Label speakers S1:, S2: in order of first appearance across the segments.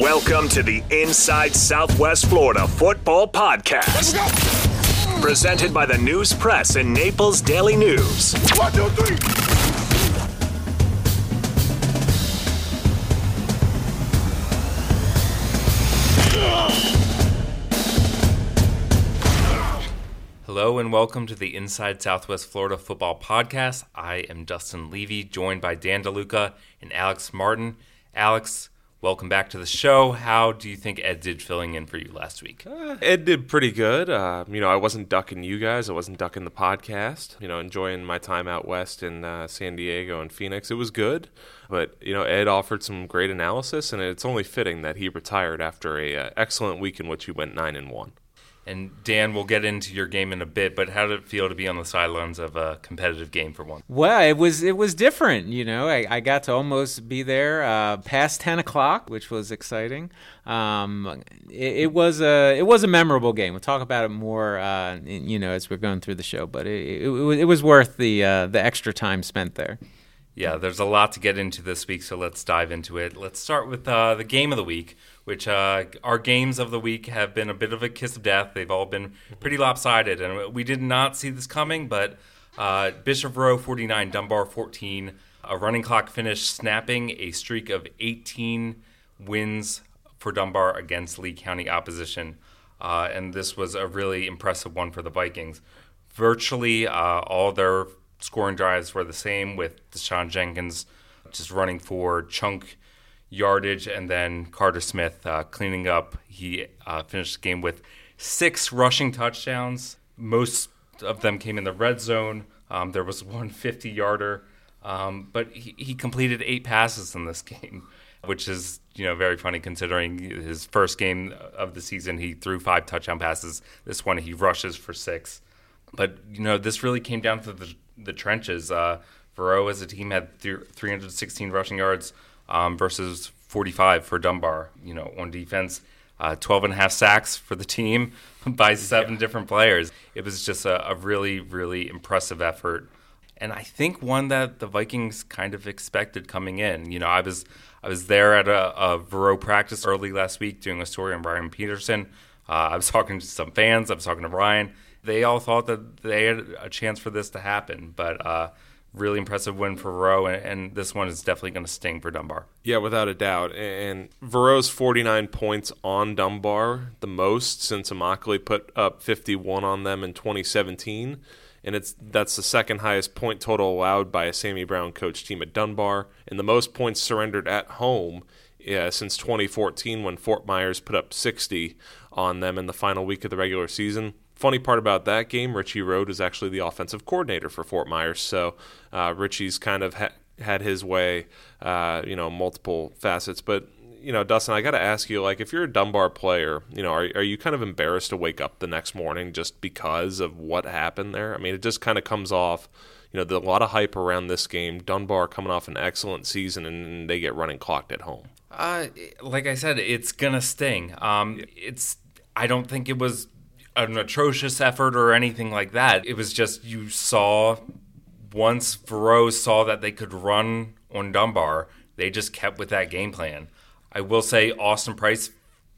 S1: Welcome to the Inside Southwest Florida Football Podcast. Presented by the News Press and Naples Daily News.
S2: One, two, three.
S3: Hello and welcome to the Inside Southwest Florida Football Podcast. I am Dustin Levy, joined by Dan DeLuca and Alex Martin. Alex, welcome back to the show. How do you think Ed did filling in for you last week?
S4: Uh, Ed did pretty good. Uh, you know, I wasn't ducking you guys. I wasn't ducking the podcast. You know, enjoying my time out west in uh, San Diego and Phoenix. It was good. But you know, Ed offered some great analysis, and it's only fitting that he retired after a uh, excellent week in which he went nine and one.
S3: And Dan, we'll get into your game in a bit, but how did it feel to be on the sidelines of a competitive game for once?
S5: Well, it was it was different. You know, I, I got to almost be there uh, past ten o'clock, which was exciting. Um, it, it, was a it was a memorable game. We'll talk about it more, uh, you know, as we're going through the show. But it, it, it was worth the uh, the extra time spent there.
S3: Yeah, there's a lot to get into this week, so let's dive into it. Let's start with uh, the game of the week, which uh, our games of the week have been a bit of a kiss of death. They've all been pretty lopsided, and we did not see this coming, but uh, Bishop Verot 49, Dunbar 14, a running clock finish, snapping a streak of 18 wins for Dunbar against Lee County opposition. Uh, and this was a really impressive one for the Vikings. Virtually uh, all their scoring drives were the same with Deshaun Jenkins just running for chunk yardage and then Carter Smith uh, cleaning up. He uh, finished the game with six rushing touchdowns. Most of them came in the red zone. Um, there was one 50 yarder, um, but he, he completed eight passes in this game, which is you know very funny considering his first game of the season he threw five touchdown passes. This one he rushes for six. But you know this really came down to the the trenches. Uh, as a team had th- 316 rushing yards um, versus 45 for Dunbar. You know, on defense, uh, 12 and a half sacks for the team by seven yeah. different players. It was just a, a, really, really impressive effort. And I think one that the Vikings kind of expected coming in. You know, I was I was there at a, a Verot practice early last week doing a story on Brian Peterson. Uh, I was talking to some fans. I was talking to Ryan they all thought that they had a chance for this to happen, but uh, really impressive win for Verot, and, and this one is definitely going to sting for Dunbar.
S4: Yeah, without a doubt. And Verot's 49 points on Dunbar, the most since Immokalee put up 51 on them in 2017. And it's that's the second highest point total allowed by a Sammy Brown coach team at Dunbar, and the most points surrendered at home yeah, since 2014 when Fort Myers put up 60 on them in the final week of the regular season funny part about that game, Richie Rode is actually the offensive coordinator for Fort Myers. So uh, Richie's kind of ha- had his way, uh, you know, multiple facets. But you know, Dustin, I got to ask you, like, if you're a Dunbar player, you know, are are you kind of embarrassed to wake up the next morning just because of what happened there? I mean, it just kind of comes off. You know, there's a lot of hype around this game. Dunbar coming off an excellent season, and they get running clocked at home.
S3: Uh, like I said, it's gonna sting. Um, yeah. it's. I don't think it was an atrocious effort or anything like that. It was just you saw once Verot saw that they could run on Dunbar, they just kept with that game plan. I will say Austin Price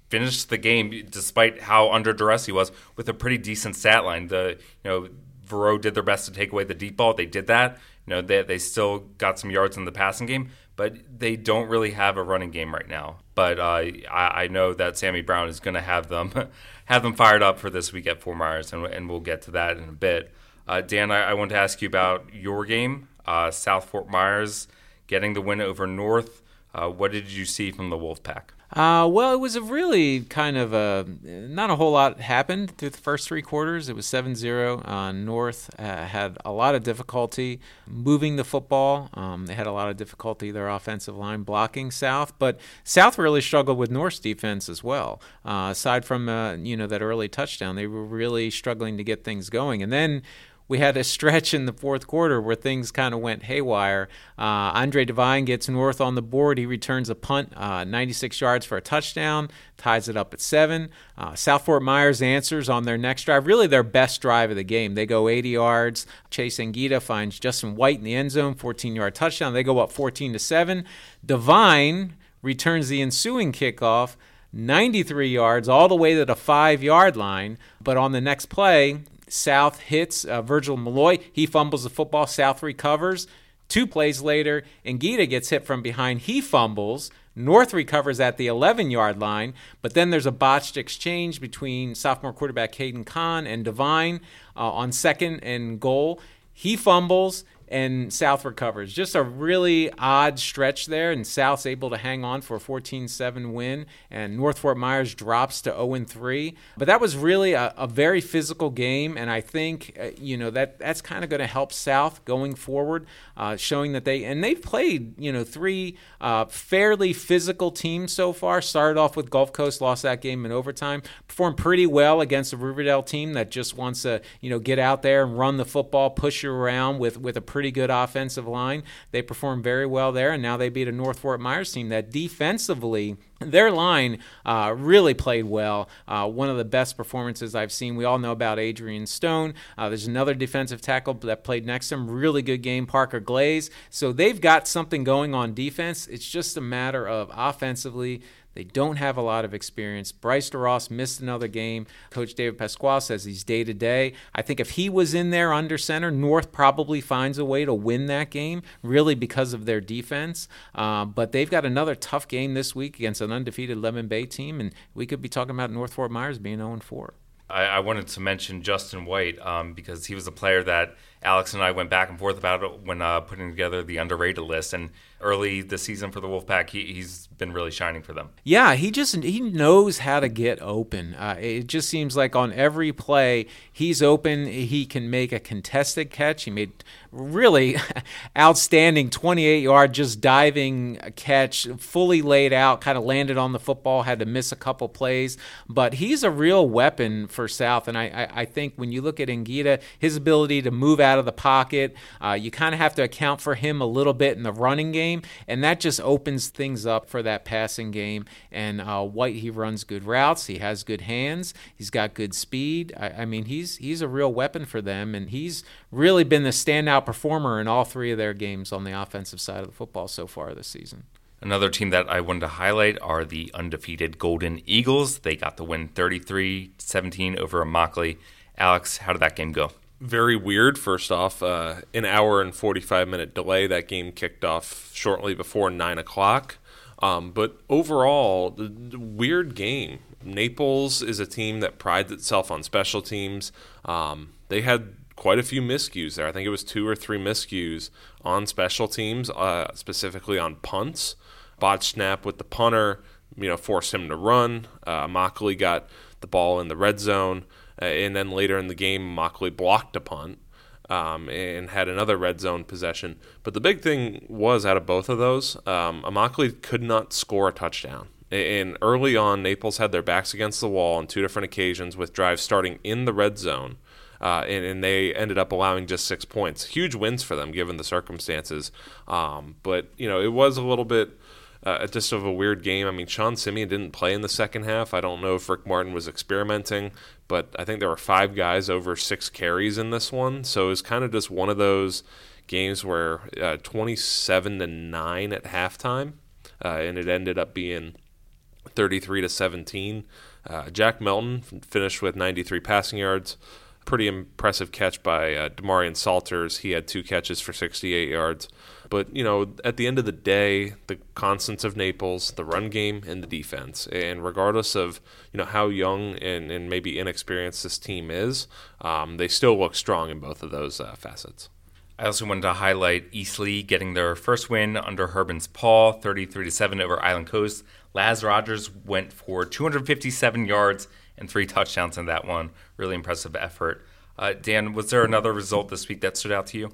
S3: finished the game despite how under duress he was with a pretty decent stat line. The you know Verot did their best to take away the deep ball. They did that. You know they they still got some yards in the passing game, but they don't really have a running game right now. But uh, I, I know that Sammy Brown is going to have them have them fired up for this week at Fort Myers, and, and we'll get to that in a bit. Uh, Dan, I, I, want to ask you about your game, uh, South Fort Myers getting the win over North. Uh, what did you see from the Wolfpack?
S5: Uh, well, it was a really kind of a not a whole lot happened through the first three quarters. It was 7 0. Uh, North uh, had a lot of difficulty moving the football. Um, they had a lot of difficulty, their offensive line blocking South, but South really struggled with North's defense as well. Uh, aside from uh, you know that early touchdown, they were really struggling to get things going. And then we had a stretch in the fourth quarter where things kind of went haywire. Uh, Andre Devine gets north on the board. He returns a punt, uh, 96 yards for a touchdown, ties it up at seven. Uh, South Fort Myers answers on their next drive, really their best drive of the game. They go 80 yards. Chase Anguita finds Justin White in the end zone, 14 yard touchdown. They go up 14 to seven. Devine returns the ensuing kickoff 93 yards all the way to the five yard line. But on the next play, South hits uh, Virgil Malloy. He fumbles the football. South recovers. Two plays later, Ngita gets hit from behind. He fumbles. North recovers at the 11 yard line, but then there's a botched exchange between sophomore quarterback Caden Kahn and Devine uh, on second and goal. He fumbles and South recovers. Just a really odd stretch there, and South's able to hang on for a 14-7 win, and North Fort Myers drops to 0-3. But that was really a, a very physical game, and I think uh, you know that that's kind of going to help South going forward, uh, showing that they and they've played you know three uh, fairly physical teams so far. Started off with Gulf Coast, lost that game in overtime, performed pretty well against a Riverdale team that just wants to you know get out there and run the football, push you around with with a pretty good offensive line. They performed very well there, and now they beat a North Fort Myers team that defensively their line uh, really played well. Uh, one of the best performances I've seen. We all know about Adrian Stone. Uh, there's another defensive tackle that played next to him. Really good game, Parker Glaze. So they've got something going on defense. It's just a matter of offensively they don't have a lot of experience. Bryce DeRoss missed another game. Coach David Pasquale says he's day to day. I think if he was in there under center, North probably finds a way to win that game, really because of their defense. Uh, but they've got another tough game this week against an undefeated Lemon Bay team, and we could be talking about North Fort Myers being 0 4.
S3: I, I, wanted to mention Justin White um, because he was a player that Alex and I went back and forth about it when uh, putting together the underrated list. And early this season for the Wolfpack, he, he's been really shining for them.
S5: Yeah, he just he knows how to get open. Uh, it just seems like on every play he's open. He can make a contested catch. He made really outstanding 28 yard just diving catch, fully laid out, kind of landed on the football. Had to miss a couple plays, but he's a real weapon for South. And I I, I think when you look at Ngita, his ability to move out of the pocket, uh, you kind of have to account for him a little bit in the running game, and that just opens things up for that passing game. And uh, White, he runs good routes. He has good hands. He's got good speed. I, I, mean, he's he's a real weapon for them, and he's really been the standout performer in all three of their games on the offensive side of the football so far this season.
S3: Another team that I wanted to highlight are the undefeated Golden Eagles. They got the win 33 17 over Immokalee. Alex, how did that game go?
S4: Very weird, first off. Uh, an hour and 45 minute delay. That game kicked off shortly before 9 o'clock. Um, but overall, the, the weird game. Naples is a team that prides itself on special teams. Um, they had quite a few miscues there. I think it was two or three miscues on special teams, uh, specifically on punts. Botch snap with the punter, you know, forced him to run. Uh, Immokalee got the ball in the red zone, uh, and then later in the game, Immokalee blocked a punt um, and had another red zone possession. But the big thing was out of both of those, um, Immokalee could not score a touchdown. And early on, Naples had their backs against the wall on two different occasions with drives starting in the red zone. Uh, and, and, they ended up allowing just six points. Huge wins for them given the circumstances. Um, but, you know, it was a little bit uh, just of a weird game. I mean, Sean Simeon didn't play in the second half. I don't know if Rick Martin was experimenting, but I think there were five guys over six carries in this one. So it was kind of just one of those games where uh, 27 to 9 at halftime, uh, and it ended up being 33 to 17. Uh, Jack Melton finished with 93 passing yards pretty impressive catch by uh, Demarion Salters. He had two catches for 68 yards. But, you know, at the end of the day, the constants of Naples, the run game and the defense. And regardless of, you know, how young and, and maybe inexperienced this team is, um, they still look strong in both of those uh, facets.
S3: I also wanted to highlight East Lee getting their first win under Herbin's Paul, 33 7 over Island Coast. Laz Rogers went for 257 yards and three touchdowns in that one. Really impressive effort. Uh, Dan, was there another result this week that stood out to you?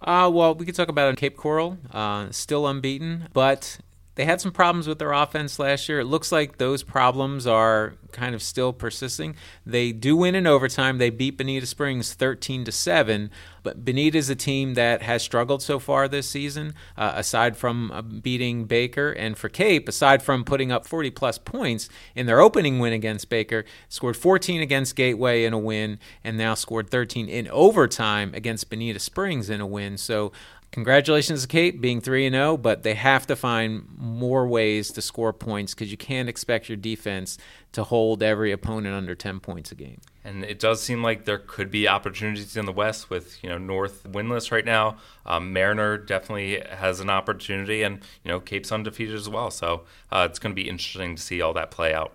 S5: Uh, well, we could talk about Cape Coral, uh, still unbeaten, but they had some problems with their offense last year. It looks like those problems are kind of still persisting. They do win in overtime. They beat Bonita Springs 13 to 7, but Bonita is a team that has struggled so far this season uh, aside from uh, beating Baker and for Cape aside from putting up 40 plus points in their opening win against Baker, scored 14 against Gateway in a win and now scored 13 in overtime against Bonita Springs in a win. So congratulations to Cape being 3 and 0, but they have to find more ways to score points because you can't expect your defense to hold every opponent under 10 points a game.
S3: And it does seem like there could be opportunities in the West with you know North winless right now. Um, Mariner definitely has an opportunity, and you know Cape's undefeated as well. So uh, it's going to be interesting to see all that play out.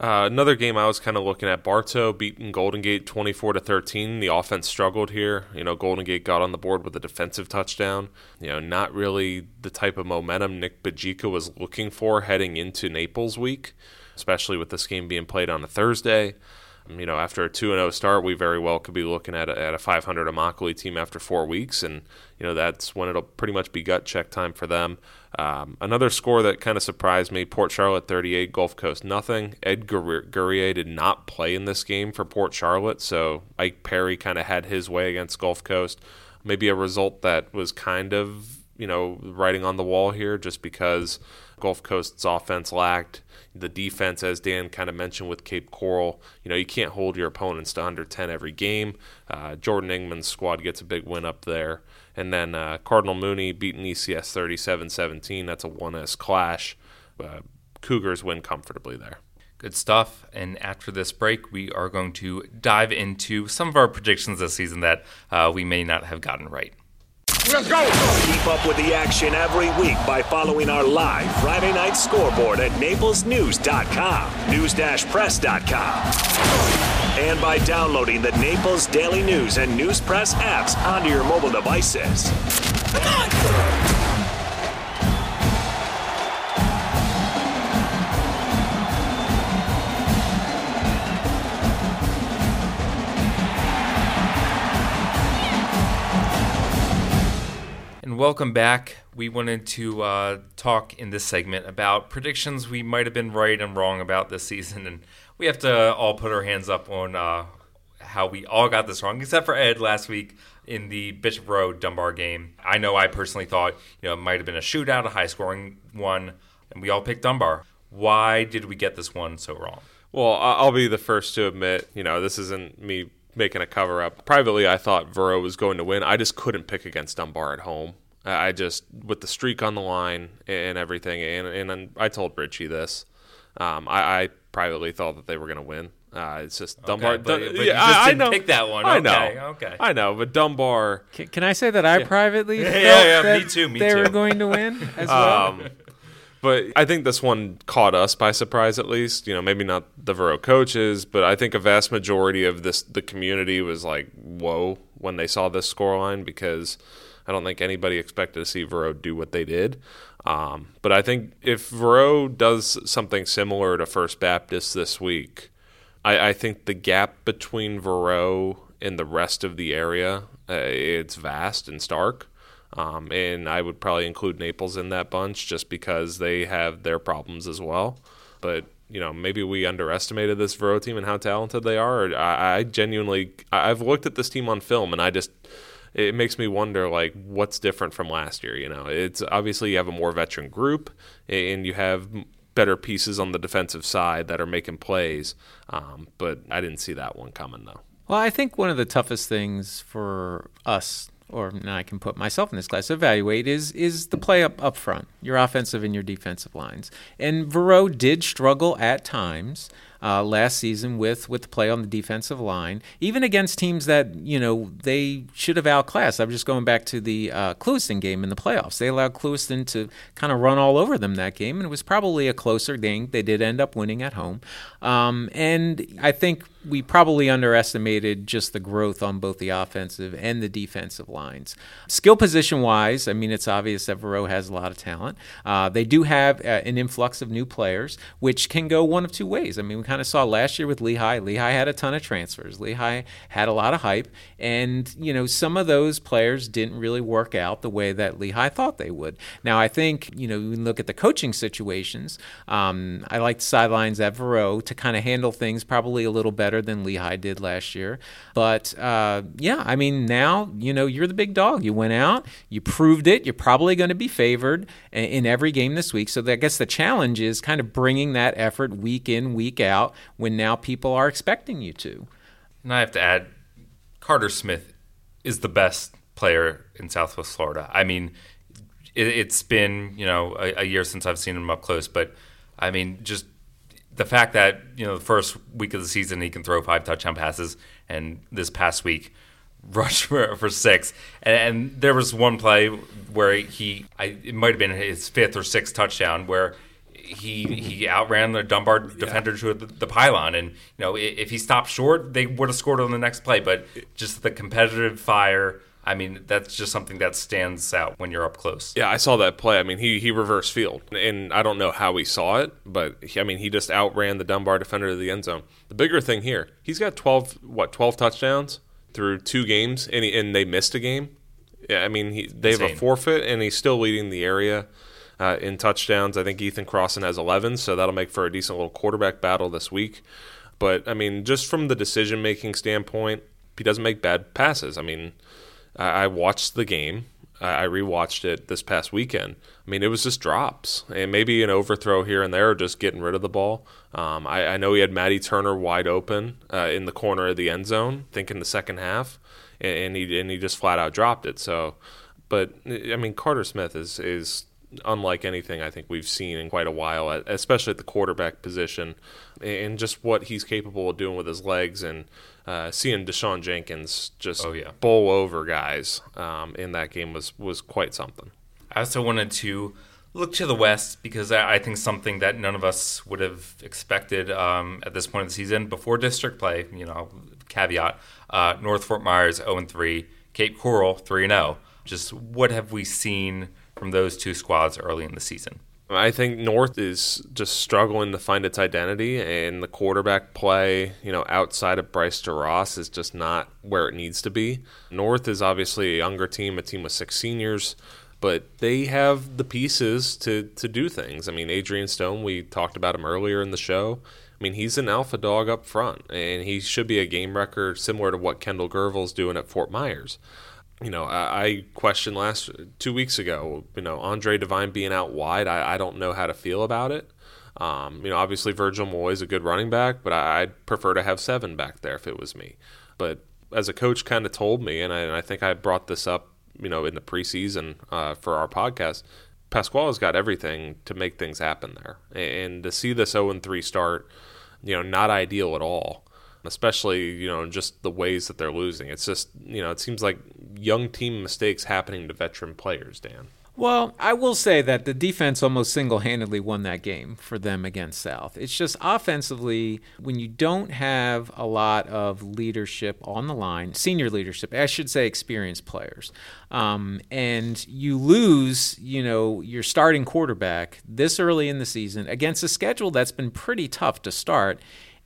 S4: Uh, another game I was kind of looking at Bartow beating Golden Gate 24 to 13. The offense struggled here. You know, Golden Gate got on the board with a defensive touchdown. You know, not really the type of momentum Nick Bajika was looking for heading into Naples week, especially with this game being played on a Thursday. You know, after a 2 0 start, we very well could be looking at a, at a 500 Immokalee team after four weeks. And, you know, that's when it'll pretty much be gut check time for them. Um, another score that kind of surprised me Port Charlotte 38, Gulf Coast nothing. Ed Guerrier did not play in this game for Port Charlotte, so Ike Perry kind of had his way against Gulf Coast. Maybe a result that was kind of, you know, writing on the wall here just because Gulf Coast's offense lacked. The defense, as Dan kind of mentioned with Cape Coral, you know, you can't hold your opponents to under 10 every game. Uh, Jordan Ingman's squad gets a big win up there. And then uh, Cardinal Mooney beating ECS 37 17. That's a 1S clash. Uh, Cougars win comfortably there.
S3: Good stuff. And after this break, we are going to dive into some of our predictions this season that uh, we may not have gotten right.
S1: Let's go! Keep up with the action every week by following our live Friday night scoreboard at naplesnews.com, news-press.com and by downloading the Naples Daily News and News Press apps onto your mobile devices. On!
S3: welcome back. We wanted to uh, talk in this segment about predictions we might have been right and wrong about this season, and we have to all put our hands up on uh, how we all got this wrong, except for Ed last week in the Bishop Verot Dunbar game. I know I personally thought you know it might have been a shootout, a high scoring one, and we all picked Dunbar. Why did we get this one so wrong?
S4: Well, I'll be the first to admit, you know, this isn't me making a cover up. Privately, I thought Verot was going to win. I just couldn't pick against Dunbar at home. I just with the streak on the line and everything, and and I told Richie this. Um, I, I, privately thought that they were going to win. Uh, it's just Dunbar.
S3: Okay, but, but yeah, I, I, know. Pick that one. Okay,
S4: I know. Okay. I know. But Dunbar.
S5: Can, can I say that I yeah. privately
S3: yeah, yeah, yeah me too. Me
S5: they
S3: too.
S5: were going to win as well. Um,
S4: but I think this one caught us by surprise, at least. You know, maybe not the Verot coaches, but I think a vast majority of this the community was like, "Whoa!" when they saw this scoreline because I don't think anybody expected to see Verot do what they did. Um, but I think if Verot does something similar to First Baptist this week, I, I think the gap between Verot and the rest of the area uh, it's vast and stark. Um, and I would probably include Naples in that bunch just because they have their problems as well. But you know, maybe we underestimated this Verot team and how talented they are. I, I genuinely, I've looked at this team on film and I just it makes me wonder like what's different from last year. You know, it's obviously you have a more veteran group and you have better pieces on the defensive side that are making plays, um, but I didn't see that one coming though.
S5: Well, I think one of the toughest things for us or I can put myself in this class, evaluate is is the play up up front, your offensive and your defensive lines. And Verot did struggle at times uh, last season with with the play on the defensive line, even against teams that you know they should have outclassed. I'm just going back to the uh, Clewiston game in the playoffs. They allowed Clewiston to kind of run all over them that game, and it was probably a closer game. They did end up winning at home, um, and I think we probably underestimated just the growth on both the offensive and the defensive lines. Skill position wise, I mean, it's obvious that Verot has a lot of talent. Uh, they do have uh, an influx of new players, which can go one of two ways. I mean, kind of saw last year with Lehigh. Lehigh had a ton of transfers. Lehigh had a lot of hype, and you know some of those players didn't really work out the way that Lehigh thought they would. Now I think you know we look at the coaching situations. Um, I like the sidelines at Verot to kind of handle things probably a little better than Lehigh did last year. But uh, yeah, I mean now you know you're the big dog. You went out, you proved it. You're probably going to be favored in every game this week. So I guess the challenge is kind of bringing that effort week in, week out out when now people are expecting you to.
S3: And I have to add, Carter Smith is the best player in Southwest Florida. I mean, it, has been you know a, a, year since I've seen him up close, but I mean just the fact that you know the first week of the season he can throw five touchdown passes, and this past week rush for, for six, and, and, there was one play where he I, it might have been his fifth or sixth touchdown where he he outran the Dunbar defender to the, the, pylon, and you know if he stopped short, they would have scored on the next play. But just the competitive fire. I mean, that's just something that stands out when you're up close.
S4: Yeah, I saw that play. I mean, he he reversed field, and I don't know how he saw it, but he, I mean, he just outran the Dunbar defender to the end zone. The bigger thing here, he's got twelve what twelve touchdowns through two games, and he, and they missed a game. Yeah, I mean, he, they Insane. have a forfeit, and he's still leading the area uh, in touchdowns. I think Ethan Crossan has 11, so that'll make for a decent little quarterback battle this week. But I mean, just from the decision making standpoint, he doesn't make bad passes. I mean, I, I watched the game. I rewatched it this past weekend. I mean, it was just drops and maybe an overthrow here and there, or just getting rid of the ball. Um, I, I, know he had Matty Turner wide open uh, in the corner of the end zone, think in the second half, and, and, he and he just flat out dropped it. So, but I mean, Carter Smith is is unlike anything I think we've seen in quite a while, especially at the quarterback position, and just what he's capable of doing with his legs, and uh, seeing Deshaun Jenkins just oh, yeah. bowl over guys um, in that game was was quite something.
S3: I also wanted to look to the West because I think something that none of us would have expected um, at this point of the season before district play. You know, caveat: uh, North Fort Myers 0 3, Cape Coral 3 0. Just what have we seen? From those two squads early in the season.
S4: I think North is just struggling to find its identity, and the quarterback play, you know, outside of Bryce DeRoss is just not where it needs to be. North is obviously a younger team, a team with six seniors, but they have the pieces to to do things. I mean, Adrian Stone, we talked about him earlier in the show. I mean, he's an alpha dog up front, and he should be a game record similar to what Kendall Gervil's doing at Fort Myers you know, I, I, questioned last two weeks ago, you know, Andre Devine being out wide. I, I don't know how to feel about it. Um, you know, obviously Virgil Moy is a good running back, but I, would prefer to have seven back there if it was me. But as a coach kind of told me, and I, and I, think I brought this up, you know, in the preseason uh, for our podcast, Pasquale's got everything to make things happen there. And to see this 0 3 start, you know, not ideal at all especially you know just the ways that they're losing. It's just you know it seems like young team mistakes happening to veteran players. Dan.
S5: Well, I will say that the defense almost single handedly won that game for them against South. It's just offensively, when you don't have a lot of leadership on the line, senior leadership, I should say experienced players, um, and you lose, you know, your starting quarterback this early in the season against a schedule that's been pretty tough to start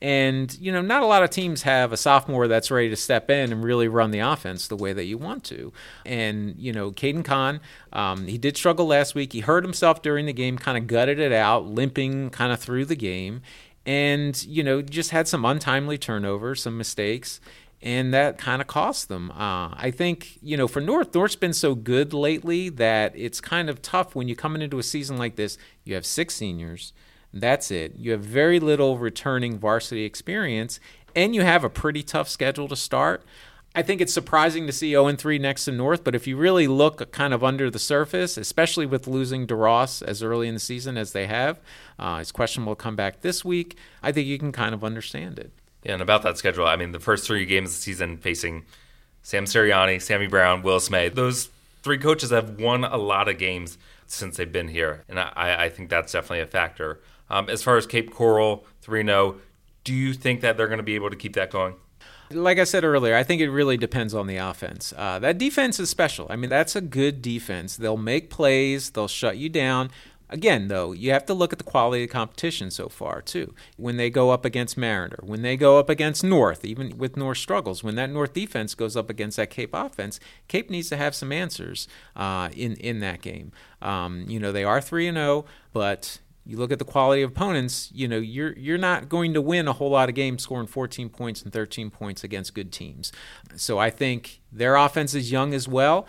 S5: and, you know, not a lot of teams have a sophomore that's ready to step in and really run the offense the way that you want to. And, you know, Caden Kahn, um, he did struggle last week. He hurt himself during the game, kind of gutted it out, limping kind of through the game. And, you know, just had some untimely turnovers, some mistakes and that kind of cost them. Uh, I think you know for North, North's been so good lately that it's kind of tough when you come into a season like this. You have six seniors, that's it. You have very little returning varsity experience, and you have a pretty tough schedule to start. I think it's surprising to see 0 3 next to North, but if you really look kind of under the surface, especially with losing DeRoss as early in the season as they have, uh, his question will come back this week. I think you can kind of understand it.
S3: Yeah, and about that schedule, I mean, the first three games of the season facing Sam Sirianni, Sammy Brown, Willis May, those three coaches have won a lot of games since they've been here, and I, I think that's definitely a factor. Um, as far as Cape Coral 3 0, do you think that they're going to be able to keep that going?
S5: Like I said earlier, I think it really depends on the offense. Uh, that defense is special. I mean, that's a good defense. They'll make plays, they'll shut you down. Again, though, you have to look at the quality of competition so far, too. When they go up against Mariner, when they go up against North, even with North struggles, when that North defense goes up against that Cape offense, Cape needs to have some answers uh, in, in that game. Um, you know, they are 3 and 0, but you look at the quality of opponents, you know, you're you're not going to win a whole lot of games scoring 14 points and 13 points against good teams. So I think their offense is young as well.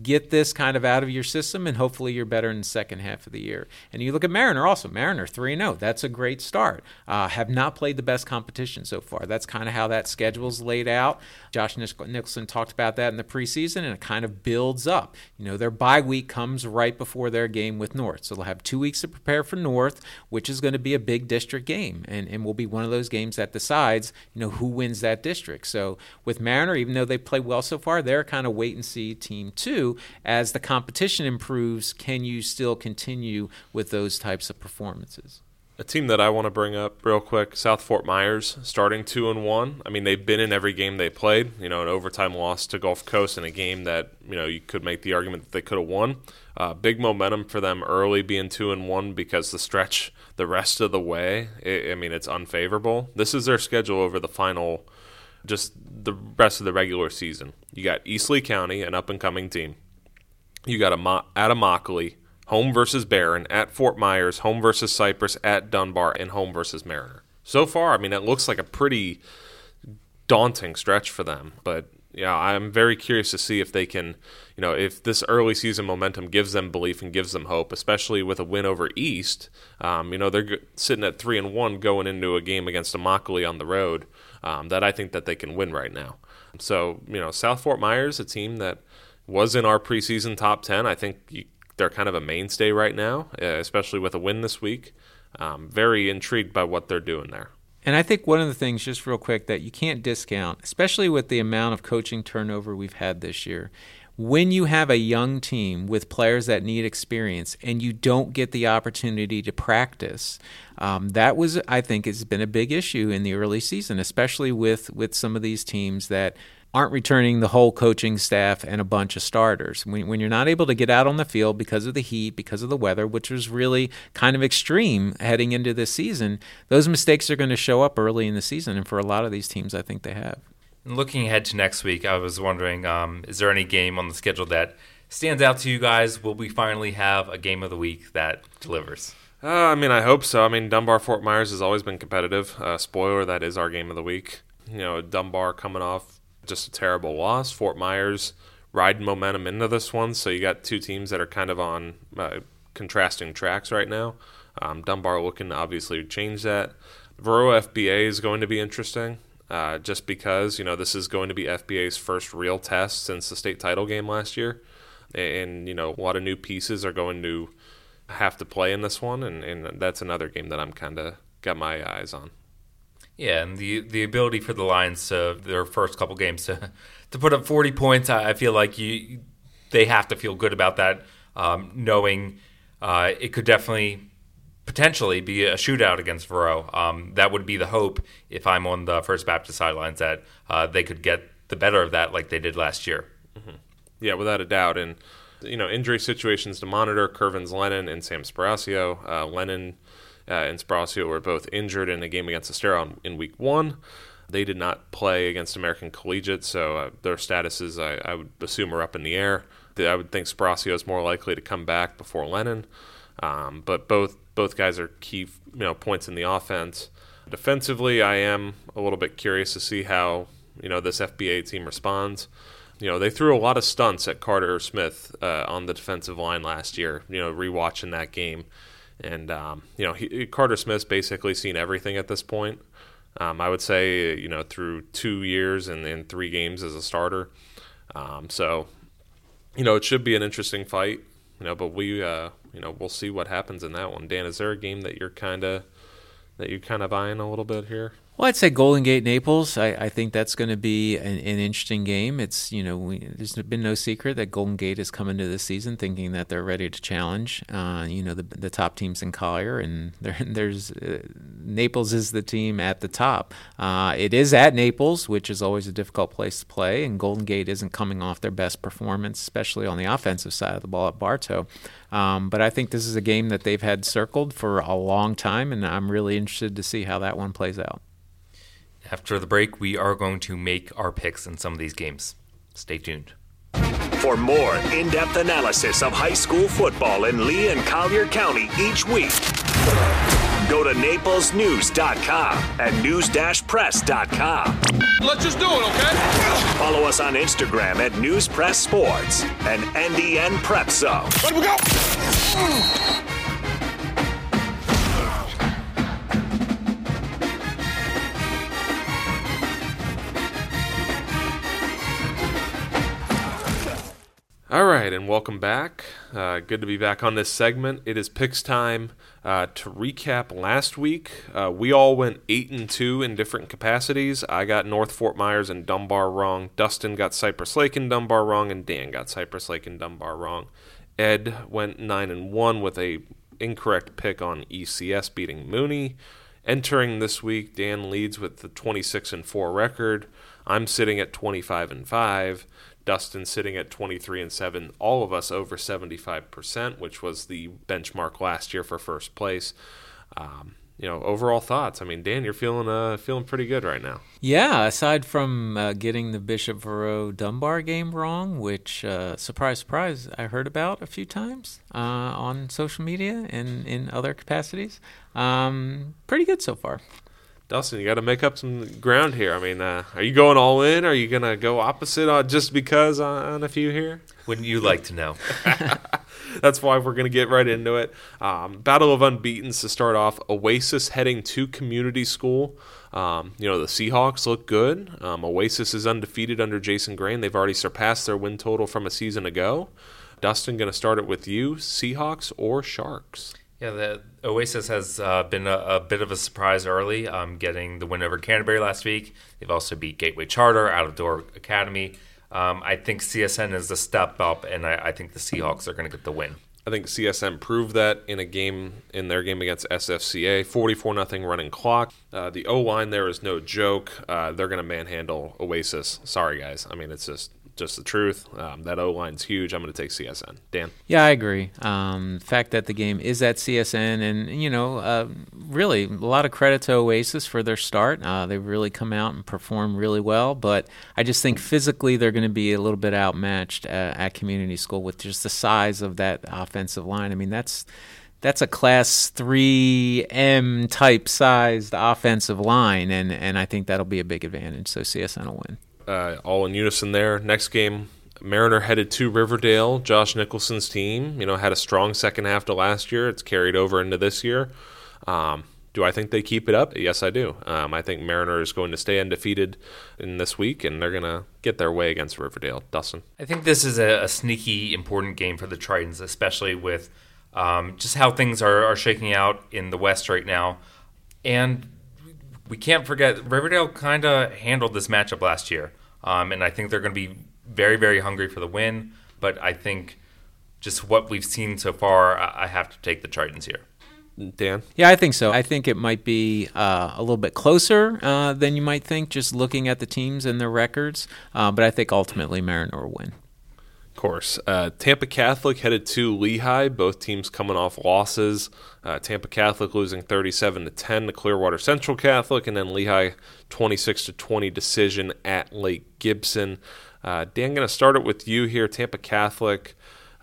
S5: Get this kind of out of your system, and hopefully you're better in the second half of the year. And you look at Mariner also. Mariner 3 0. That's a great start. Uh, have not played the best competition so far. That's kind of how that schedule's laid out. Josh Nicholson talked about that in the preseason, and it kind of builds up. You know, their bye week comes right before their game with North. So they'll have two weeks to prepare for North, which is going to be a big district game and, and will be one of those games that decides, you know, who wins that district. So with Mariner, even though they play well so far, they're kind of wait and see team too. As the competition improves, can you still continue with those types of performances?
S4: A team that I want to bring up real quick, South Fort Myers, starting two and one. I mean, they've been in every game they played. You know, an overtime loss to Gulf Coast in a game that you know you could make the argument that they could have won. Uh, big momentum for them early, being two and one, because the stretch the rest of the way, it, I mean, it's unfavorable. This is their schedule over the final, just the rest of the regular season. You got East Lee County, an up and coming team. You got a at Immokalee home versus Barron, at Fort Myers, home versus Cypress, at Dunbar, and home versus Mariner. So far, I mean, it looks like a pretty daunting stretch for them. But yeah, I'm very curious to see if they can, you know, if this early season momentum gives them belief and gives them hope, especially with a win over East. Um, you know, they're sitting at three and one going into a game against Immokalee on the road um, that I think that they can win right now. So you know, South Fort Myers, a team that was in our preseason top ten. I think they're kind of a mainstay right now, uh, especially with a win this week. Um, very intrigued by what they're doing there.
S5: And I think one of the things, just real quick, that you can't discount, especially with the amount of coaching turnover we've had this year, when you have a young team with players that need experience and you don't get the opportunity to practice, um, that was, I think, has been a big issue in the early season, especially with with some of these teams that aren't returning the whole coaching staff and a bunch of starters. When, when, you're not able to get out on the field because of the heat, because of the weather, which was really kind of extreme heading into this season, those mistakes are going to show up early in the season. And for a lot of these teams, I think they have.
S3: Looking ahead to next week, I was wondering um, is there any game on the schedule that stands out to you guys? Will we finally have a game of the week that delivers?
S4: Uh, I mean, I hope so. I mean, Dunbar Fort Myers has always been competitive. Uh, spoiler, that is our game of the week. You know, Dunbar coming off just a terrible loss. Fort Myers riding momentum into this one, so you got two teams that are kind of on uh, contrasting tracks right now. Um, Dunbar looking to obviously change that. Verot FBA is going to be interesting, uh, just because you know this is going to be FBA's first real test since the state title game last year, and you know a lot of new pieces are going to have to play in this one, and, and that's another game that I'm kind of got my eyes on.
S3: Yeah, and the the ability for the Lions to their first couple games to to put up 40 points, I feel like you they have to feel good about that, um, knowing uh, it could definitely potentially be a shootout against Verot. Um, that would be the hope if I'm on the First Baptist sidelines that uh, they could get the better of that like they did last year.
S4: Mm-hmm. Yeah, without a doubt, and you know injury situations to monitor. Curvins Lennon and Sam Sparacio. Uh, Lennon uh, and Sparacio were both injured in a game against Estero in week one. They did not play against American Collegiate, so uh, their statuses, I, I, would assume, are up in the air. I would think Sparacio is more likely to come back before Lennon, um, but both both guys are key, you know, points in the offense. Defensively, I am a little bit curious to see how you know this FBA team responds. You know, they threw a lot of stunts at Carter Smith uh, on the defensive line last year. You know, rewatching that game and um, you know, he, Carter Smith's basically seen everything at this point. Um, I would say, you know, through two years and, in three games as a starter. Um, so, you know, it should be an interesting fight. You know, but we, uh, you know, we'll see what happens in that one. Dan, is there a game that you're kind of that you're kind of eyeing a little bit here?
S5: Well, I'd say Golden Gate Naples. I, I think that's going to be an, an, interesting game. It's you know we, there's been no secret that Golden Gate has come into this season thinking that they're ready to challenge. Uh, you know the the top teams in Collier, and there's uh, Naples is the team at the top. Uh, it is at Naples, which is always a difficult place to play, and Golden Gate isn't coming off their best performance, especially on the offensive side of the ball at Bartow. Um, but I think this is a game that they've had circled for a long time, and I'm really interested to see how that one plays out.
S3: After the break, we are going to make our picks in some of these games. Stay tuned.
S1: For more in depth analysis of high school football in Lee and Collier County each week, Go to naplesnews.com and news-press.com.
S2: Let's just do it, okay?
S1: Follow us on Instagram at News Press Sports and NDN Prep Zone.
S2: Let we go.
S4: All right, and welcome back. Uh, good to be back on this segment. It is picks time. Uh, to recap last week, uh, we all went eight and two in different capacities. I got North Fort Myers and Dunbar wrong. Dustin got Cypress Lake and Dunbar wrong, and Dan got Cypress Lake and Dunbar wrong. Ed went nine and one with a incorrect pick on ECS beating Mooney. Entering this week, Dan leads with the 26 and 4 record. I'm sitting at 25 and 5. Dustin sitting at 23 and 7. All of us over 75%, which was the benchmark last year for first place. Um, you know, overall thoughts. I mean, Dan, you're feeling uh, feeling pretty good right now.
S5: Yeah, aside from uh, getting the Bishop Verot Dunbar game wrong, which, uh, surprise, surprise, I heard about a few times uh, on social media and in other capacities. Um, pretty good so far.
S4: Dustin, you got to make up some ground here. I mean, uh, are you going all in? Are you going to go opposite on just because on, on a few here?
S3: Wouldn't you like to know?
S4: That's why we're going to get right into it. Um, Battle of Unbeatens to start off. Oasis heading to community school. Um, you know, the Seahawks look good. Um, Oasis is undefeated under Jason Grain. They've already surpassed their win total from a season ago. Dustin, going to start it with you Seahawks or Sharks?
S3: Yeah, the Oasis has uh, been a, a, bit of a surprise early, um, getting the win over Canterbury last week. They've also beat Gateway Charter, Out of Door Academy. Um, I think CSN is a step up, and I, I think the Seahawks are going to get the win.
S4: I think CSN proved that in a game in their game against SFCA, 44 nothing running clock. Uh, the O line there is no joke. Uh, they're going to manhandle Oasis. Sorry guys. I mean it's just just the truth. Um, that O line's huge. I'm going to take CSN. Dan.
S5: Yeah, I agree. Um, the fact that the game is at CSN, and you know, uh, really a lot of credit to Oasis for their start. Uh, they've really come out and performed really well. But I just think physically they're going to be a little bit outmatched uh, at community school with just the size of that offensive line. I mean, that's that's a class 3M type sized offensive line, and, and I think that'll be a big advantage. So CSN will win
S4: uh, all in unison there. Next game, Mariner headed to Riverdale. Josh Nicholson's team, you know, had a strong second half to last year. It's carried over into this year. Um, do I think they keep it up? Yes, I do. Um, I think Mariner is going to stay undefeated in this week, and they're going to get their way against Riverdale. Dustin?
S3: I think this is a, a sneaky, important game for the Tritons, especially with um, just how things are, are shaking out in the West right now. And we can't forget Riverdale kind of handled this matchup last year, um, and I think they're going to be very, very hungry for the win. But I think just what we've seen so far, I have to take the Tritons here.
S4: Dan?
S5: Yeah, I think so. I think it might be uh, a little bit closer uh, than you might think, just looking at the teams and their records. Uh, but I think ultimately Mariner will win
S4: course. Uh, Tampa Catholic headed to Lehigh. Both teams coming off losses. Uh, Tampa Catholic losing 37 to 10 to Clearwater Central Catholic, and then Lehigh 26 to 20 decision at Lake Gibson. Uh, Dan, going to start it with you here. Tampa Catholic,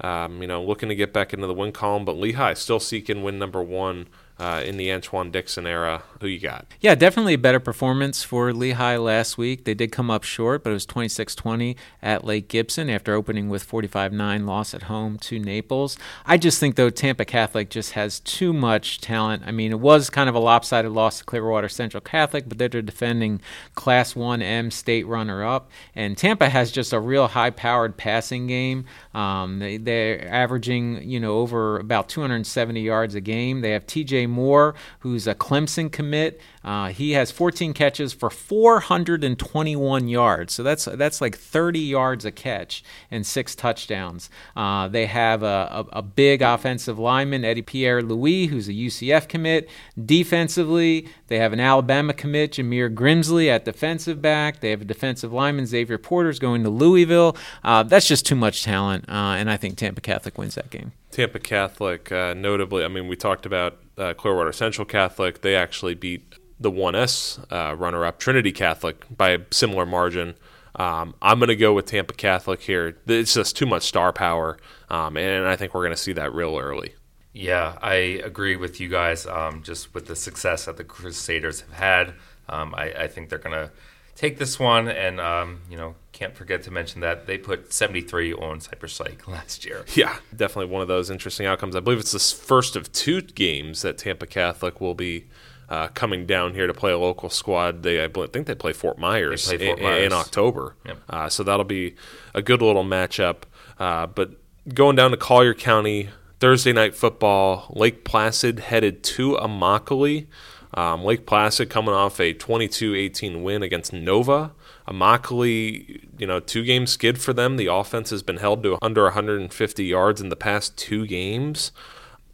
S4: um, you know, looking to get back into the win column, but Lehigh still seeking win number one uh, in the Antoine Dixon era. Who you got?
S5: Yeah, definitely a better performance for Lehigh last week. They did come up short, but it was 26 20 at Lake Gibson after opening with 45 9 loss at home to Naples. I just think, though, Tampa Catholic just has too much talent. I mean, it was kind of a lopsided loss to Clearwater Central Catholic, but they're defending Class 1M state runner up. And Tampa has just a real high powered passing game. Um, they, they're averaging, you know, over about 270 yards a game. They have TJ Moore, who's a Clemson commit. Uh, he has 14 catches for 421 yards, so that's that's like 30 yards a catch and six touchdowns. Uh, they have a, a, a, big offensive lineman, Eddie Pierre Louis, who's a UCF commit. Defensively, they have an Alabama commit, Jameer Grimsley at defensive back. They have a defensive lineman, Xavier Porter's going to Louisville. Uh, that's just too much talent, uh, and I think Tampa Catholic wins that game.
S4: Tampa Catholic, uh, notably, I mean, we talked about uh, Clearwater Central Catholic. They actually beat the 1S uh, runner up, Trinity Catholic, by a similar margin. Um, I'm going to go with Tampa Catholic here. It's just too much star power, um, and I think we're going to see that real early.
S3: Yeah, I agree with you guys. Um, just with the success that the Crusaders have had, um, I, I, think they're going to take this one. And, um, you know, can't forget to mention that they put 73 on Cypress Lake last year.
S4: Yeah, definitely one of those interesting outcomes. I believe it's the first of two games that Tampa Catholic will be uh, coming down here to play a local squad. They, I think they play Fort Myers,
S3: play Fort
S4: in, in, October.
S3: Yep.
S4: Uh, so that'll be a good little matchup. Uh, but going down to Collier County, Thursday night football, Lake Placid headed to Immokalee. Um, Lake Placid coming off a 22-18 win against Nova. Immokalee, you know, two game skid for them. The offense has been held to under 150 yards in the past two games.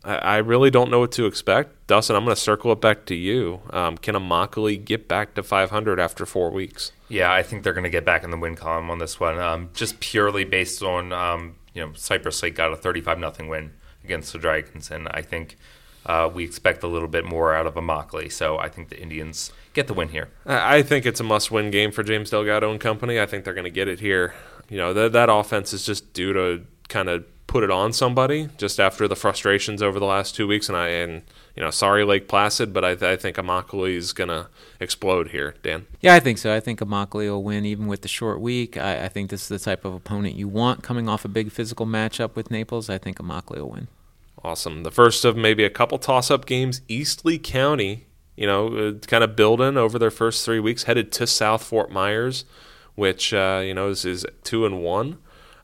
S4: I, really don't know what to expect. Dustin, I'm going to circle it back to you. Um, can Immokalee get back to 500 after four weeks?
S3: Yeah, I think they're going to get back in the win column on this one, um, just purely based on um, you know Cypress Lake got a 35 nothing win against the Dragons, and I think uh, we expect a little bit more out of Immokalee. So I think the Indians get the win here.
S4: I think it's a must-win game for James Delgado and company. I think they're going to get it here. You know that that offense is just due to kind of put it on somebody just after the frustrations over the last two weeks. And I and you know, sorry Lake Placid, but I, I think Immokalee is gonna explode here. Dan.
S5: Yeah, I think so. I think Immokalee will win even with the short week. I, I, think this is the type of opponent you want coming off a big physical matchup with Naples. I think Immokalee will win.
S4: Awesome. The first of maybe a couple toss-up games. East Lee County, you know, uh, kind of building over their first three weeks, headed to South Fort Myers, which uh, you know is, is two and one.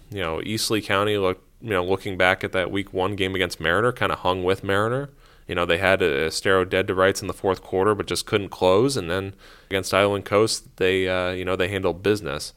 S4: You know, East Lee County looked you know, looking back at that week one game against Mariner, kind of hung with Mariner. You know, they had a Estero dead to rights in the fourth quarter, but just couldn't close. And then against Island Coast, they, uh, you know, they handled business.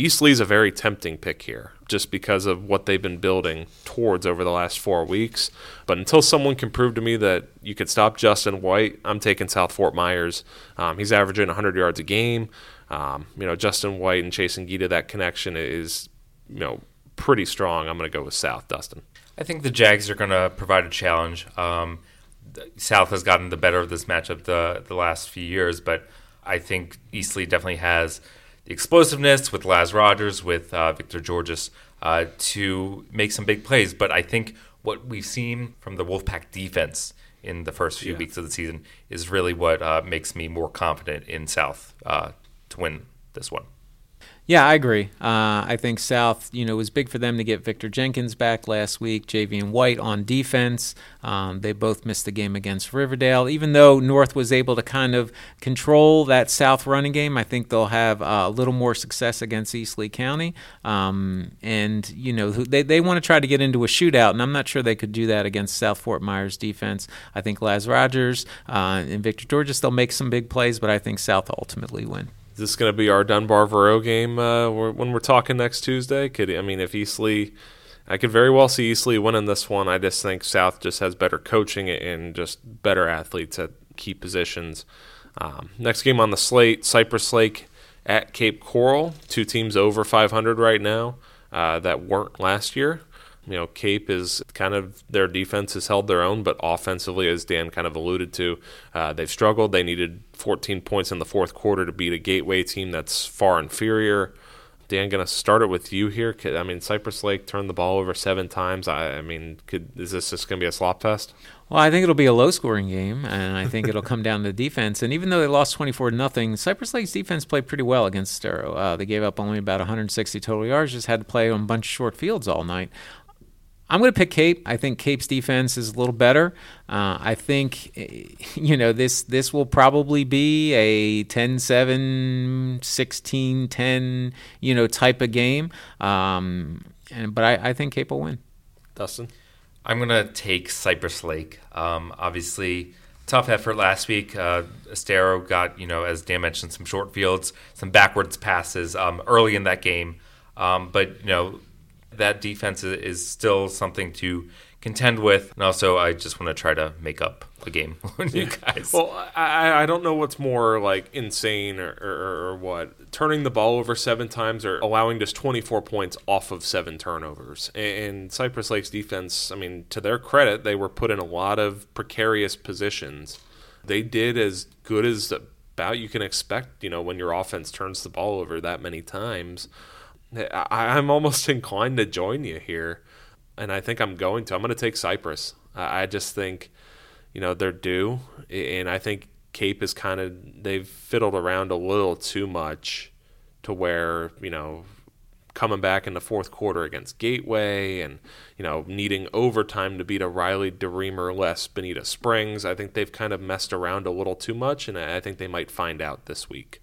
S4: East Lee's a very tempting pick here, just because of what they've been building towards over the last four weeks. But until someone can prove to me that you could stop Justin White, I'm taking South Fort Myers. Um, he's averaging 100 yards a game. Um, you know, Justin White and Chase Gita, that connection is, you know, pretty strong. I'm going to go with South, Dustin.
S3: I think the Jags are going to provide a challenge. Um, South has gotten the better of this matchup the the last few years, but I think East Lee definitely has explosiveness with Laz Rogers, with uh, Victor Georges uh, to make some big plays. But I think what we've seen from the Wolfpack defense in the first few yeah. weeks of the season is really what uh, makes me more confident in South uh, to win this one.
S5: Yeah, I agree. Uh, I think South, you know, it was big for them to get Victor Jenkins back last week, Javian White on defense. Um, they both missed the game against Riverdale. Even though North was able to kind of control that South running game, I think they'll have uh, a little more success against East Lee County. Um, and, you know, they, they want to try to get into a shootout, and I'm not sure they could do that against South Fort Myers defense. I think Laz Rogers uh, and Victor Georges, they'll make some big plays, but I think South ultimately win
S4: this is going to be our Dunbar Verot game uh, when we're talking next Tuesday? Could I mean if East Lee, I could very well see East Lee winning this one. I just think South just has better coaching and just better athletes at key positions. Um, next game on the slate: Cypress Lake at Cape Coral. Two teams over 500 right now uh, that weren't last year. You know, Cape is kind of their defense has held their own, but offensively, as Dan kind of alluded to, uh, they've struggled. They needed 14 points in the fourth quarter to beat a Gateway team that's far inferior. Dan, going to start it with you here. I mean, Cypress Lake turned the ball over seven times. I, I mean, could, is this just going to be a slop fest?
S5: Well, I think it'll be a low-scoring game, and I think it'll come down to defense. And even though they lost 24 nothing, Cypress Lake's defense played pretty well against Estero. Uh, they gave up only about 160 total yards, just had to play on a bunch of short fields all night. I'm going to pick Cape. I think Cape's defense is a little better. Uh, I think, you know, this this will probably be a 10-7, 16-10, you know, type of game. Um, and but I, I think Cape will win.
S4: Dustin,
S3: I'm going to take Cypress Lake. Um, obviously, tough effort last week. Uh, Estero got, you know, as Dan mentioned, some short fields, some backwards passes um, early in that game. Um, but you know that defense is still something to contend with. And also, I just want to try to make up a game with you guys.
S4: Well, I, I don't know what's more like insane or, or, or, what. Turning the ball over seven times or allowing just 24 points off of seven turnovers. And Cypress Lake's defense, I mean, to their credit, they were put in a lot of precarious positions. They did as good as about you can expect, you know, when your offense turns the ball over that many times. I, am almost inclined to join you here, and I think I'm going to. I'm going to take Cypress. I just think, you know, they're due, and I think Cape is kind of they've fiddled around a little too much to where you know coming back in the fourth quarter against Gateway and you know needing overtime to beat a Riley DeReamer less Bonita Springs. I think they've kind of messed around a little too much, and I think they might find out this week.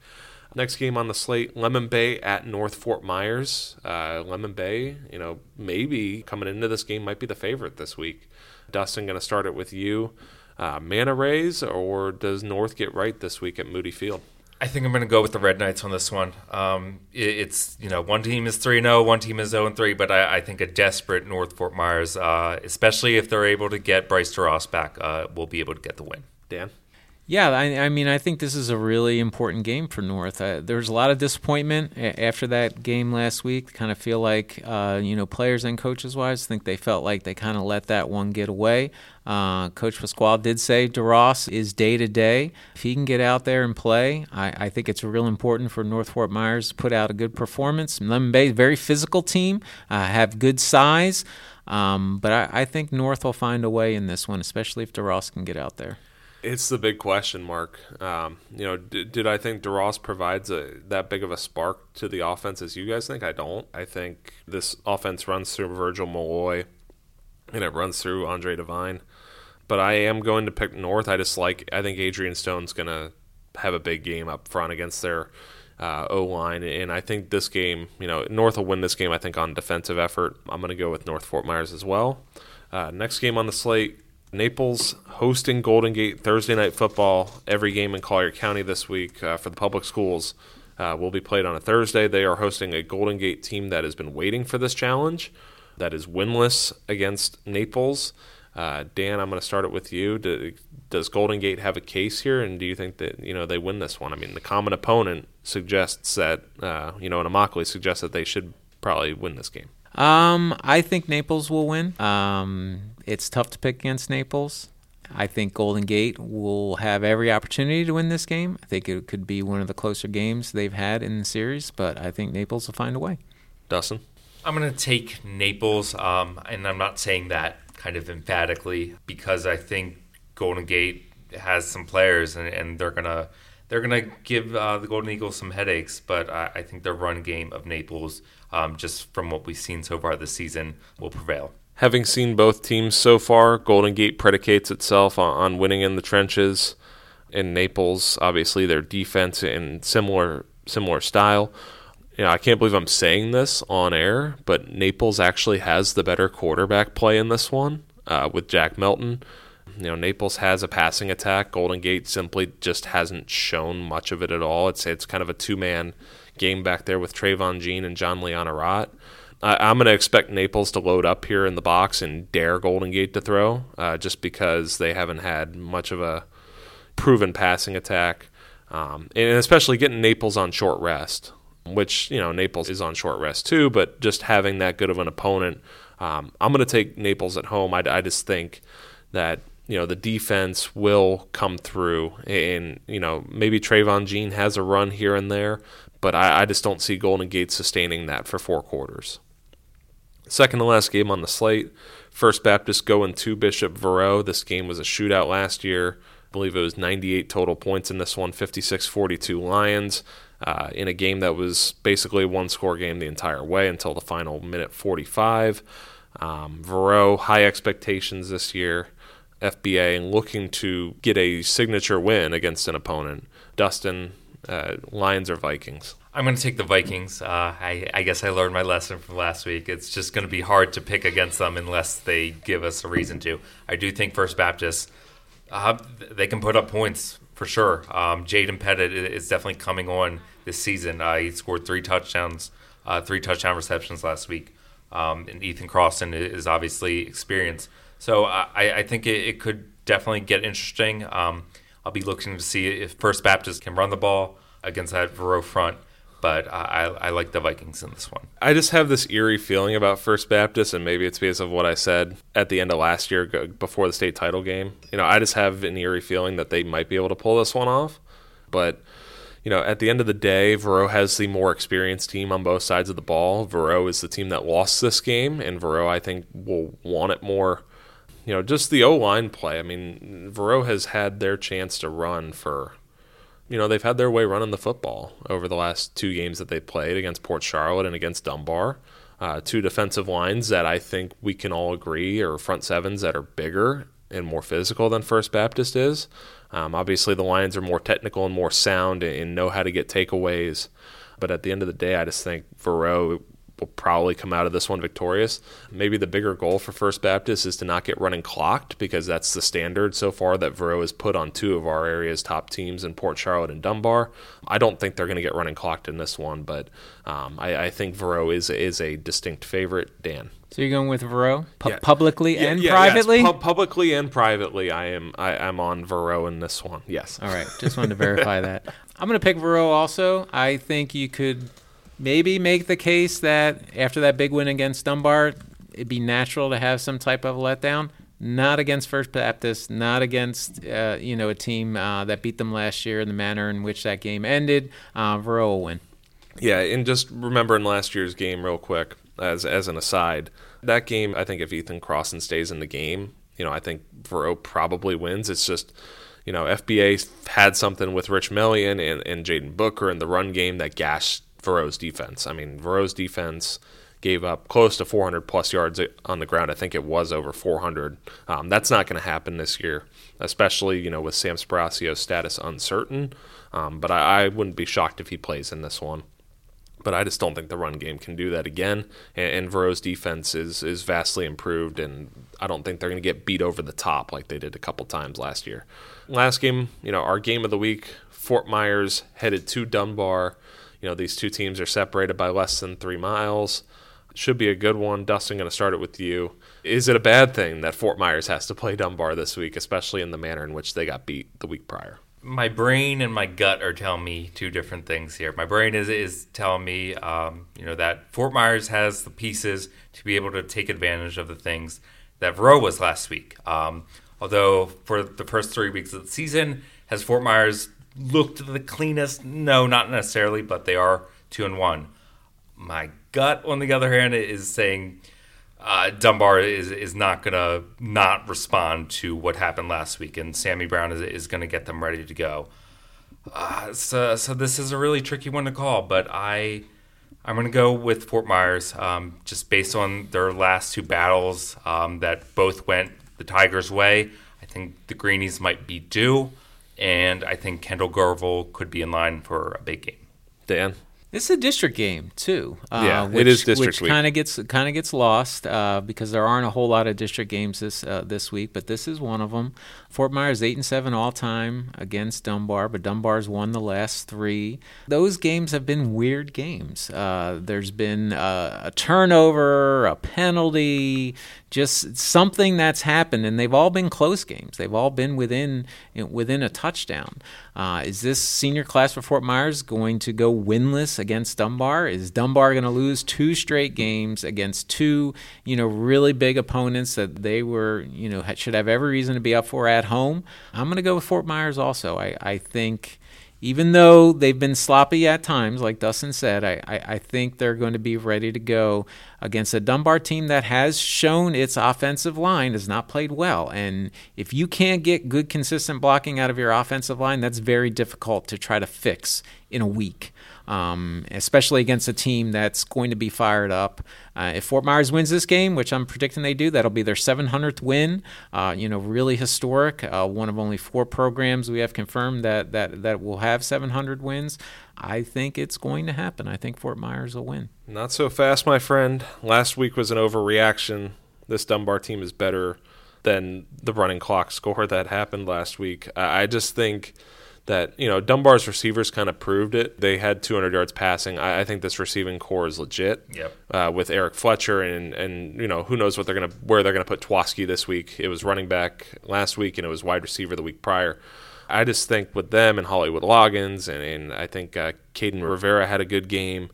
S4: Next game on the slate, Lemon Bay at North Fort Myers. Uh, Lemon Bay, you know, maybe coming into this game might be the favorite this week. Dustin, going to start it with you. Uh, Manta Rays, or does North get right this week at Moody Field?
S3: I think I'm going to go with the Red Knights on this one. Um, it, it's you know one team is three zero, one team is zero three, but I, I, think a desperate North Fort Myers, uh, especially if they're able to get Bryce DeRoss back, uh, will be able to get the win.
S4: Dan.
S5: Yeah, I, I, mean, I think this is a really important game for North. Uh, there was a lot of disappointment after that game last week. Kind of feel like, uh, you know, players and coaches wise, think they felt like they kind of let that one get away. Uh, Coach Pasquale did say DeRoss is day to day. If he can get out there and play, I, I, think it's real important for North Fort Myers to put out a good performance. Lemon Bay, very physical team, uh, have good size. Um, but I, I think North will find a way in this one, especially if DeRoss can get out there.
S4: It's the big question mark. Um, you know, did, I think DeRoss provides a, that big of a spark to the offense as you guys think? I don't. I think this offense runs through Virgil Malloy and it runs through Andre Devine. But I am going to pick North. I just like, I think Adrian Stone's going to have a big game up front against their uh, O line. And I think this game, you know, North will win this game, I think, on defensive effort. I'm going to go with North Fort Myers as well. Uh, next game on the slate Naples hosting Golden Gate Thursday night football. Every game in Collier County this week uh, for the public schools uh, will be played on a Thursday. They are hosting a Golden Gate team that has been waiting for this challenge, that is winless against Naples. Uh, Dan, I'm going to start it with you. Do, does Golden Gate have a case here, and do you think that you know they win this one? I mean, the common opponent suggests that uh, you know, and Immokalee suggests that they should probably win this game.
S5: Um, I think Naples will win. Um, it's tough to pick against Naples. I think Golden Gate will have every opportunity to win this game. I think it could be one of the closer games they've had in the series, but I think Naples will find a way.
S4: Dustin?
S3: I'm going to take Naples, um, and I'm not saying that kind of emphatically because I think Golden Gate has some players, and, and they're going to they're going to give uh, the Golden Eagles some headaches, but I, I think the run game of Naples, um, just from what we've seen so far this season, will prevail.
S4: Having seen both teams so far, Golden Gate predicates itself on, winning in the trenches. In Naples, obviously, their defense in similar similar style. You know, I can't believe I'm saying this on air, but Naples actually has the better quarterback play in this one uh, with Jack Melton. You know, Naples has a passing attack. Golden Gate simply just hasn't shown much of it at all. It's it's kind of a two man game back there with Trayvon Jean and John Leonorot. I, am going to expect Naples to load up here in the box and dare Golden Gate to throw, uh, just because they haven't had much of a proven passing attack, um, and especially getting Naples on short rest, which you know Naples is on short rest too. But just having that good of an opponent, um, I'm going to take Naples at home. I, I just think that you know the defense will come through, and you know maybe Trayvon Jean has a run here and there, but I, I just don't see Golden Gate sustaining that for four quarters. Second to last game on the slate, First Baptist going to Bishop Verot. This game was a shootout last year. I believe it was 98 total points in this one, 56 42 Lions. Uh, in a game that was basically a one score game the entire way until the final minute 45. Um, high expectations this year. FBA looking to get a signature win against an opponent. Dustin, uh, Lions or Vikings?
S3: I'm going to take the Vikings. Uh, I, I, guess I learned my lesson from last week. It's just going to be hard to pick against them unless they give us a reason to. I do think First Baptist, uh, they can put up points for sure. Um, Jaden Pettit is definitely coming on this season. Uh, he scored three touchdowns, uh, three touchdown receptions last week. Um, and Ethan Croston is obviously experienced. So I, I think it, it, could definitely get interesting. Um, I'll be looking to see if First Baptist can run the ball against that Verot front but I, I, like the Vikings in this one.
S4: I just have this eerie feeling about First Baptist, and maybe it's because of what I said at the end of last year before the state title game. You know, I just have an eerie feeling that they might be able to pull this one off. But, you know, at the end of the day, Verot has the more experienced team on both sides of the ball. Verot is the team that lost this game, and Verot, I think, will want it more you know, just the O line play. I mean, Verot has had their chance to run for, you know, they've had their way running the football over the last two games that they played against Port Charlotte and against Dunbar. Uh, two defensive lines that I think we can all agree are front sevens that are bigger and more physical than First Baptist is. Um, obviously, the Lions are more technical and more sound and know how to get takeaways. But at the end of the day, I just think Verot will probably come out of this one victorious. Maybe the bigger goal for First Baptist is to not get running clocked because that's the standard so far that Verot has put on two of our area's top teams in Port Charlotte and Dunbar. I don't think they're going to get running clocked in this one, but um, I, I, think Verot is is a distinct favorite. Dan.
S5: So you're going with Verot Pu- yeah. publicly yeah, and
S4: yeah,
S5: privately?
S4: Yes. Pu- publicly and privately, I am I, am on Verot in this one. Yes.
S5: All right. Just wanted to verify that. I'm going to pick Verot also. I think you could maybe make the case that after that big win against Dunbar, it'd be natural to have some type of letdown. Not against First Baptist, not against uh, you know a team uh, that beat them last year in the manner in which that game ended. Uh, will win.
S4: Yeah, and just remembering last year's game real quick as as an aside. That game, I think if Ethan Crossan stays in the game, you know, I think Verot probably wins. It's just you know, FBA had something with Rich Mellion and, and Jaden Booker in the run game that gashed Verot's defense. I mean, Verot's defense gave up close to 400 plus yards on the ground. I think it was over 400. Um, that's not going to happen this year, especially you know with Sam Sparaccio's status uncertain. Um, but I, I, wouldn't be shocked if he plays in this one. But I just don't think the run game can do that again. And, and defense is is vastly improved, and I don't think they're going to get beat over the top like they did a couple times last year. Last game, you know, our game of the week, Fort Myers headed to Dunbar. Know, these two teams are separated by less than three miles. Should be a good one. Dustin, going to start it with you. Is it a bad thing that Fort Myers has to play Dunbar this week, especially in the manner in which they got beat the week prior?
S3: My brain and my gut are telling me two different things here. My brain is is telling me, um, you know, that Fort Myers has the pieces to be able to take advantage of the things that Verot was last week. Um, although for the first three weeks of the season, has Fort Myers looked the cleanest? No, not necessarily, but they are two and one. My gut, on the other hand, is saying uh, Dunbar is is not gonna not respond to what happened last week, and Sammy Brown is is gonna get them ready to go. Uh, so so this is a really tricky one to call, but I. I'm going to go with Fort Myers um, just based on their last two battles um, that both went the Tigers' way. I think the Greenies might be due and I think Kendall Gervil could be in line for a big game.
S4: Dan.
S5: It's a district game too.
S4: Uh, yeah, which, it is district
S5: which kind of gets kind of gets lost uh, because there aren't a whole lot of district games this uh, this week, but this is one of them. Fort Myers eight and seven all time against Dunbar, but Dunbar's won the last three. Those games have been weird games. Uh, there's been uh, a turnover, a penalty, just something that's happened, and they've all been close games. They've all been within within a touchdown. Uh, is this senior class for Fort Myers going to go winless against Dunbar? Is Dunbar going to lose two straight games against two, you know, really big opponents that they were, you know, should have every reason to be up for at home? I'm going to go with Fort Myers also. I, I think even though they've been sloppy at times, like Dustin said, I, I, I, think they're going to be ready to go against a Dunbar team that has shown its offensive line has not played well. And if you can't get good, consistent blocking out of your offensive line, that's very difficult to try to fix in a week um, especially against a team that's going to be fired up. Uh, if Fort Myers wins this game, which I'm predicting they do, that'll be their 700th win. Uh, you know, really historic. Uh, one of only four programs we have confirmed that that that will have 700 wins. I think it's going to happen. I think Fort Myers will win.
S4: Not so fast, my friend. Last week was an overreaction. This Dunbar team is better than the running clock score that happened last week. I just think that you know Dunbar's receivers kind of proved it. They had 200 yards passing. I, I think this receiving core is legit.
S3: Yep.
S4: Uh, with Eric Fletcher and and you know who knows what they're gonna where they're gonna put Twaski this week. It was running back last week and it was wide receiver the week prior. I just think with them and Hollywood Loggins and, and I think uh, Caden Rivera had a good game.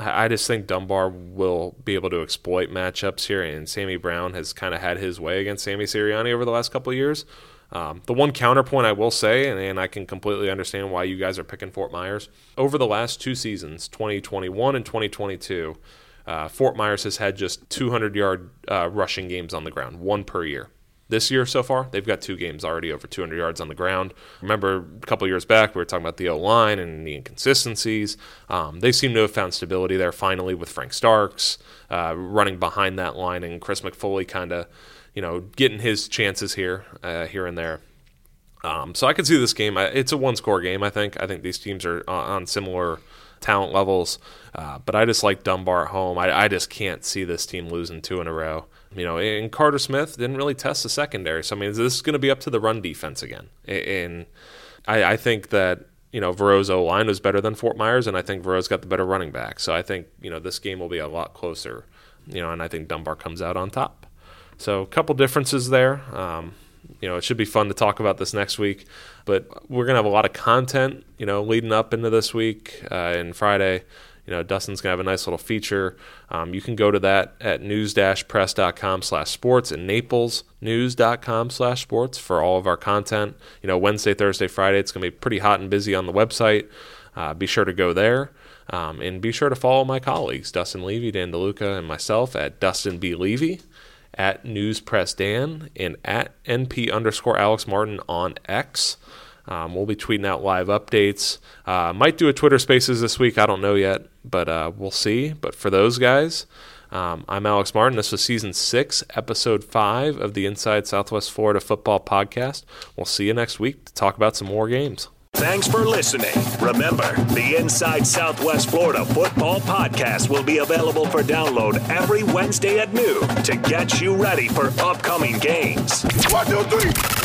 S4: I just think Dunbar will be able to exploit matchups here, and Sammy Brown has kind of had his way against Sammy Sirianni over the last couple of years. Um, the one counterpoint I will say, and, and, I can completely understand why you guys are picking Fort Myers, over the last two seasons, 2021 and 2022, uh, Fort Myers has had just 200 yard uh, rushing games on the ground, one per year. this year so far. They've got two games already over 200 yards on the ground. Remember a couple years back, we were talking about the O line and the inconsistencies. Um, they seem to have found stability there finally with Frank Starks uh, running behind that line and Chris McFoley kind of, you know, getting his chances here, uh, here and there. Um, so I could see this game. It's a one-score game. I think. I think these teams are on similar talent levels, uh, but I just like Dunbar at home. I, I just can't see this team losing two in a row. You know, and Carter Smith didn't really test the secondary. So I mean, this is going to be up to the run defense again. And I, I think that you know Verot's O line was better than Fort Myers, and I think Verot's got the better running back. So I think you know this game will be a lot closer. You know, and I think Dunbar comes out on top. So a couple differences there. Um, you know, it should be fun to talk about this next week. But we're gonna have a lot of content, you know, leading up into this week uh, and Friday. You know, Dustin's gonna have a nice little feature. Um, you can go to that at news-press.com slash sports and naplesnews.com slash sports for all of our content. You know, Wednesday, Thursday, Friday, it's gonna be pretty hot and busy on the website. Uh, be sure to go there. Um, and be sure to follow my colleagues, Dustin Levy, Dan DeLuca, and myself at Dustin B. Levy at News Press Dan and at NP underscore Alex Martin on X. Um, we'll be tweeting out live updates. Uh, might do a Twitter Spaces this week. I don't know yet, but uh, we'll see. But for those guys, um, I'm Alex Martin. This was season six, episode five of the Inside Southwest Florida Football Podcast. We'll see you next week to talk about some more games.
S1: Thanks for listening. Remember, the Inside Southwest Florida Football Podcast will be available for download every Wednesday at noon to get you ready for upcoming games.
S2: One, two, three.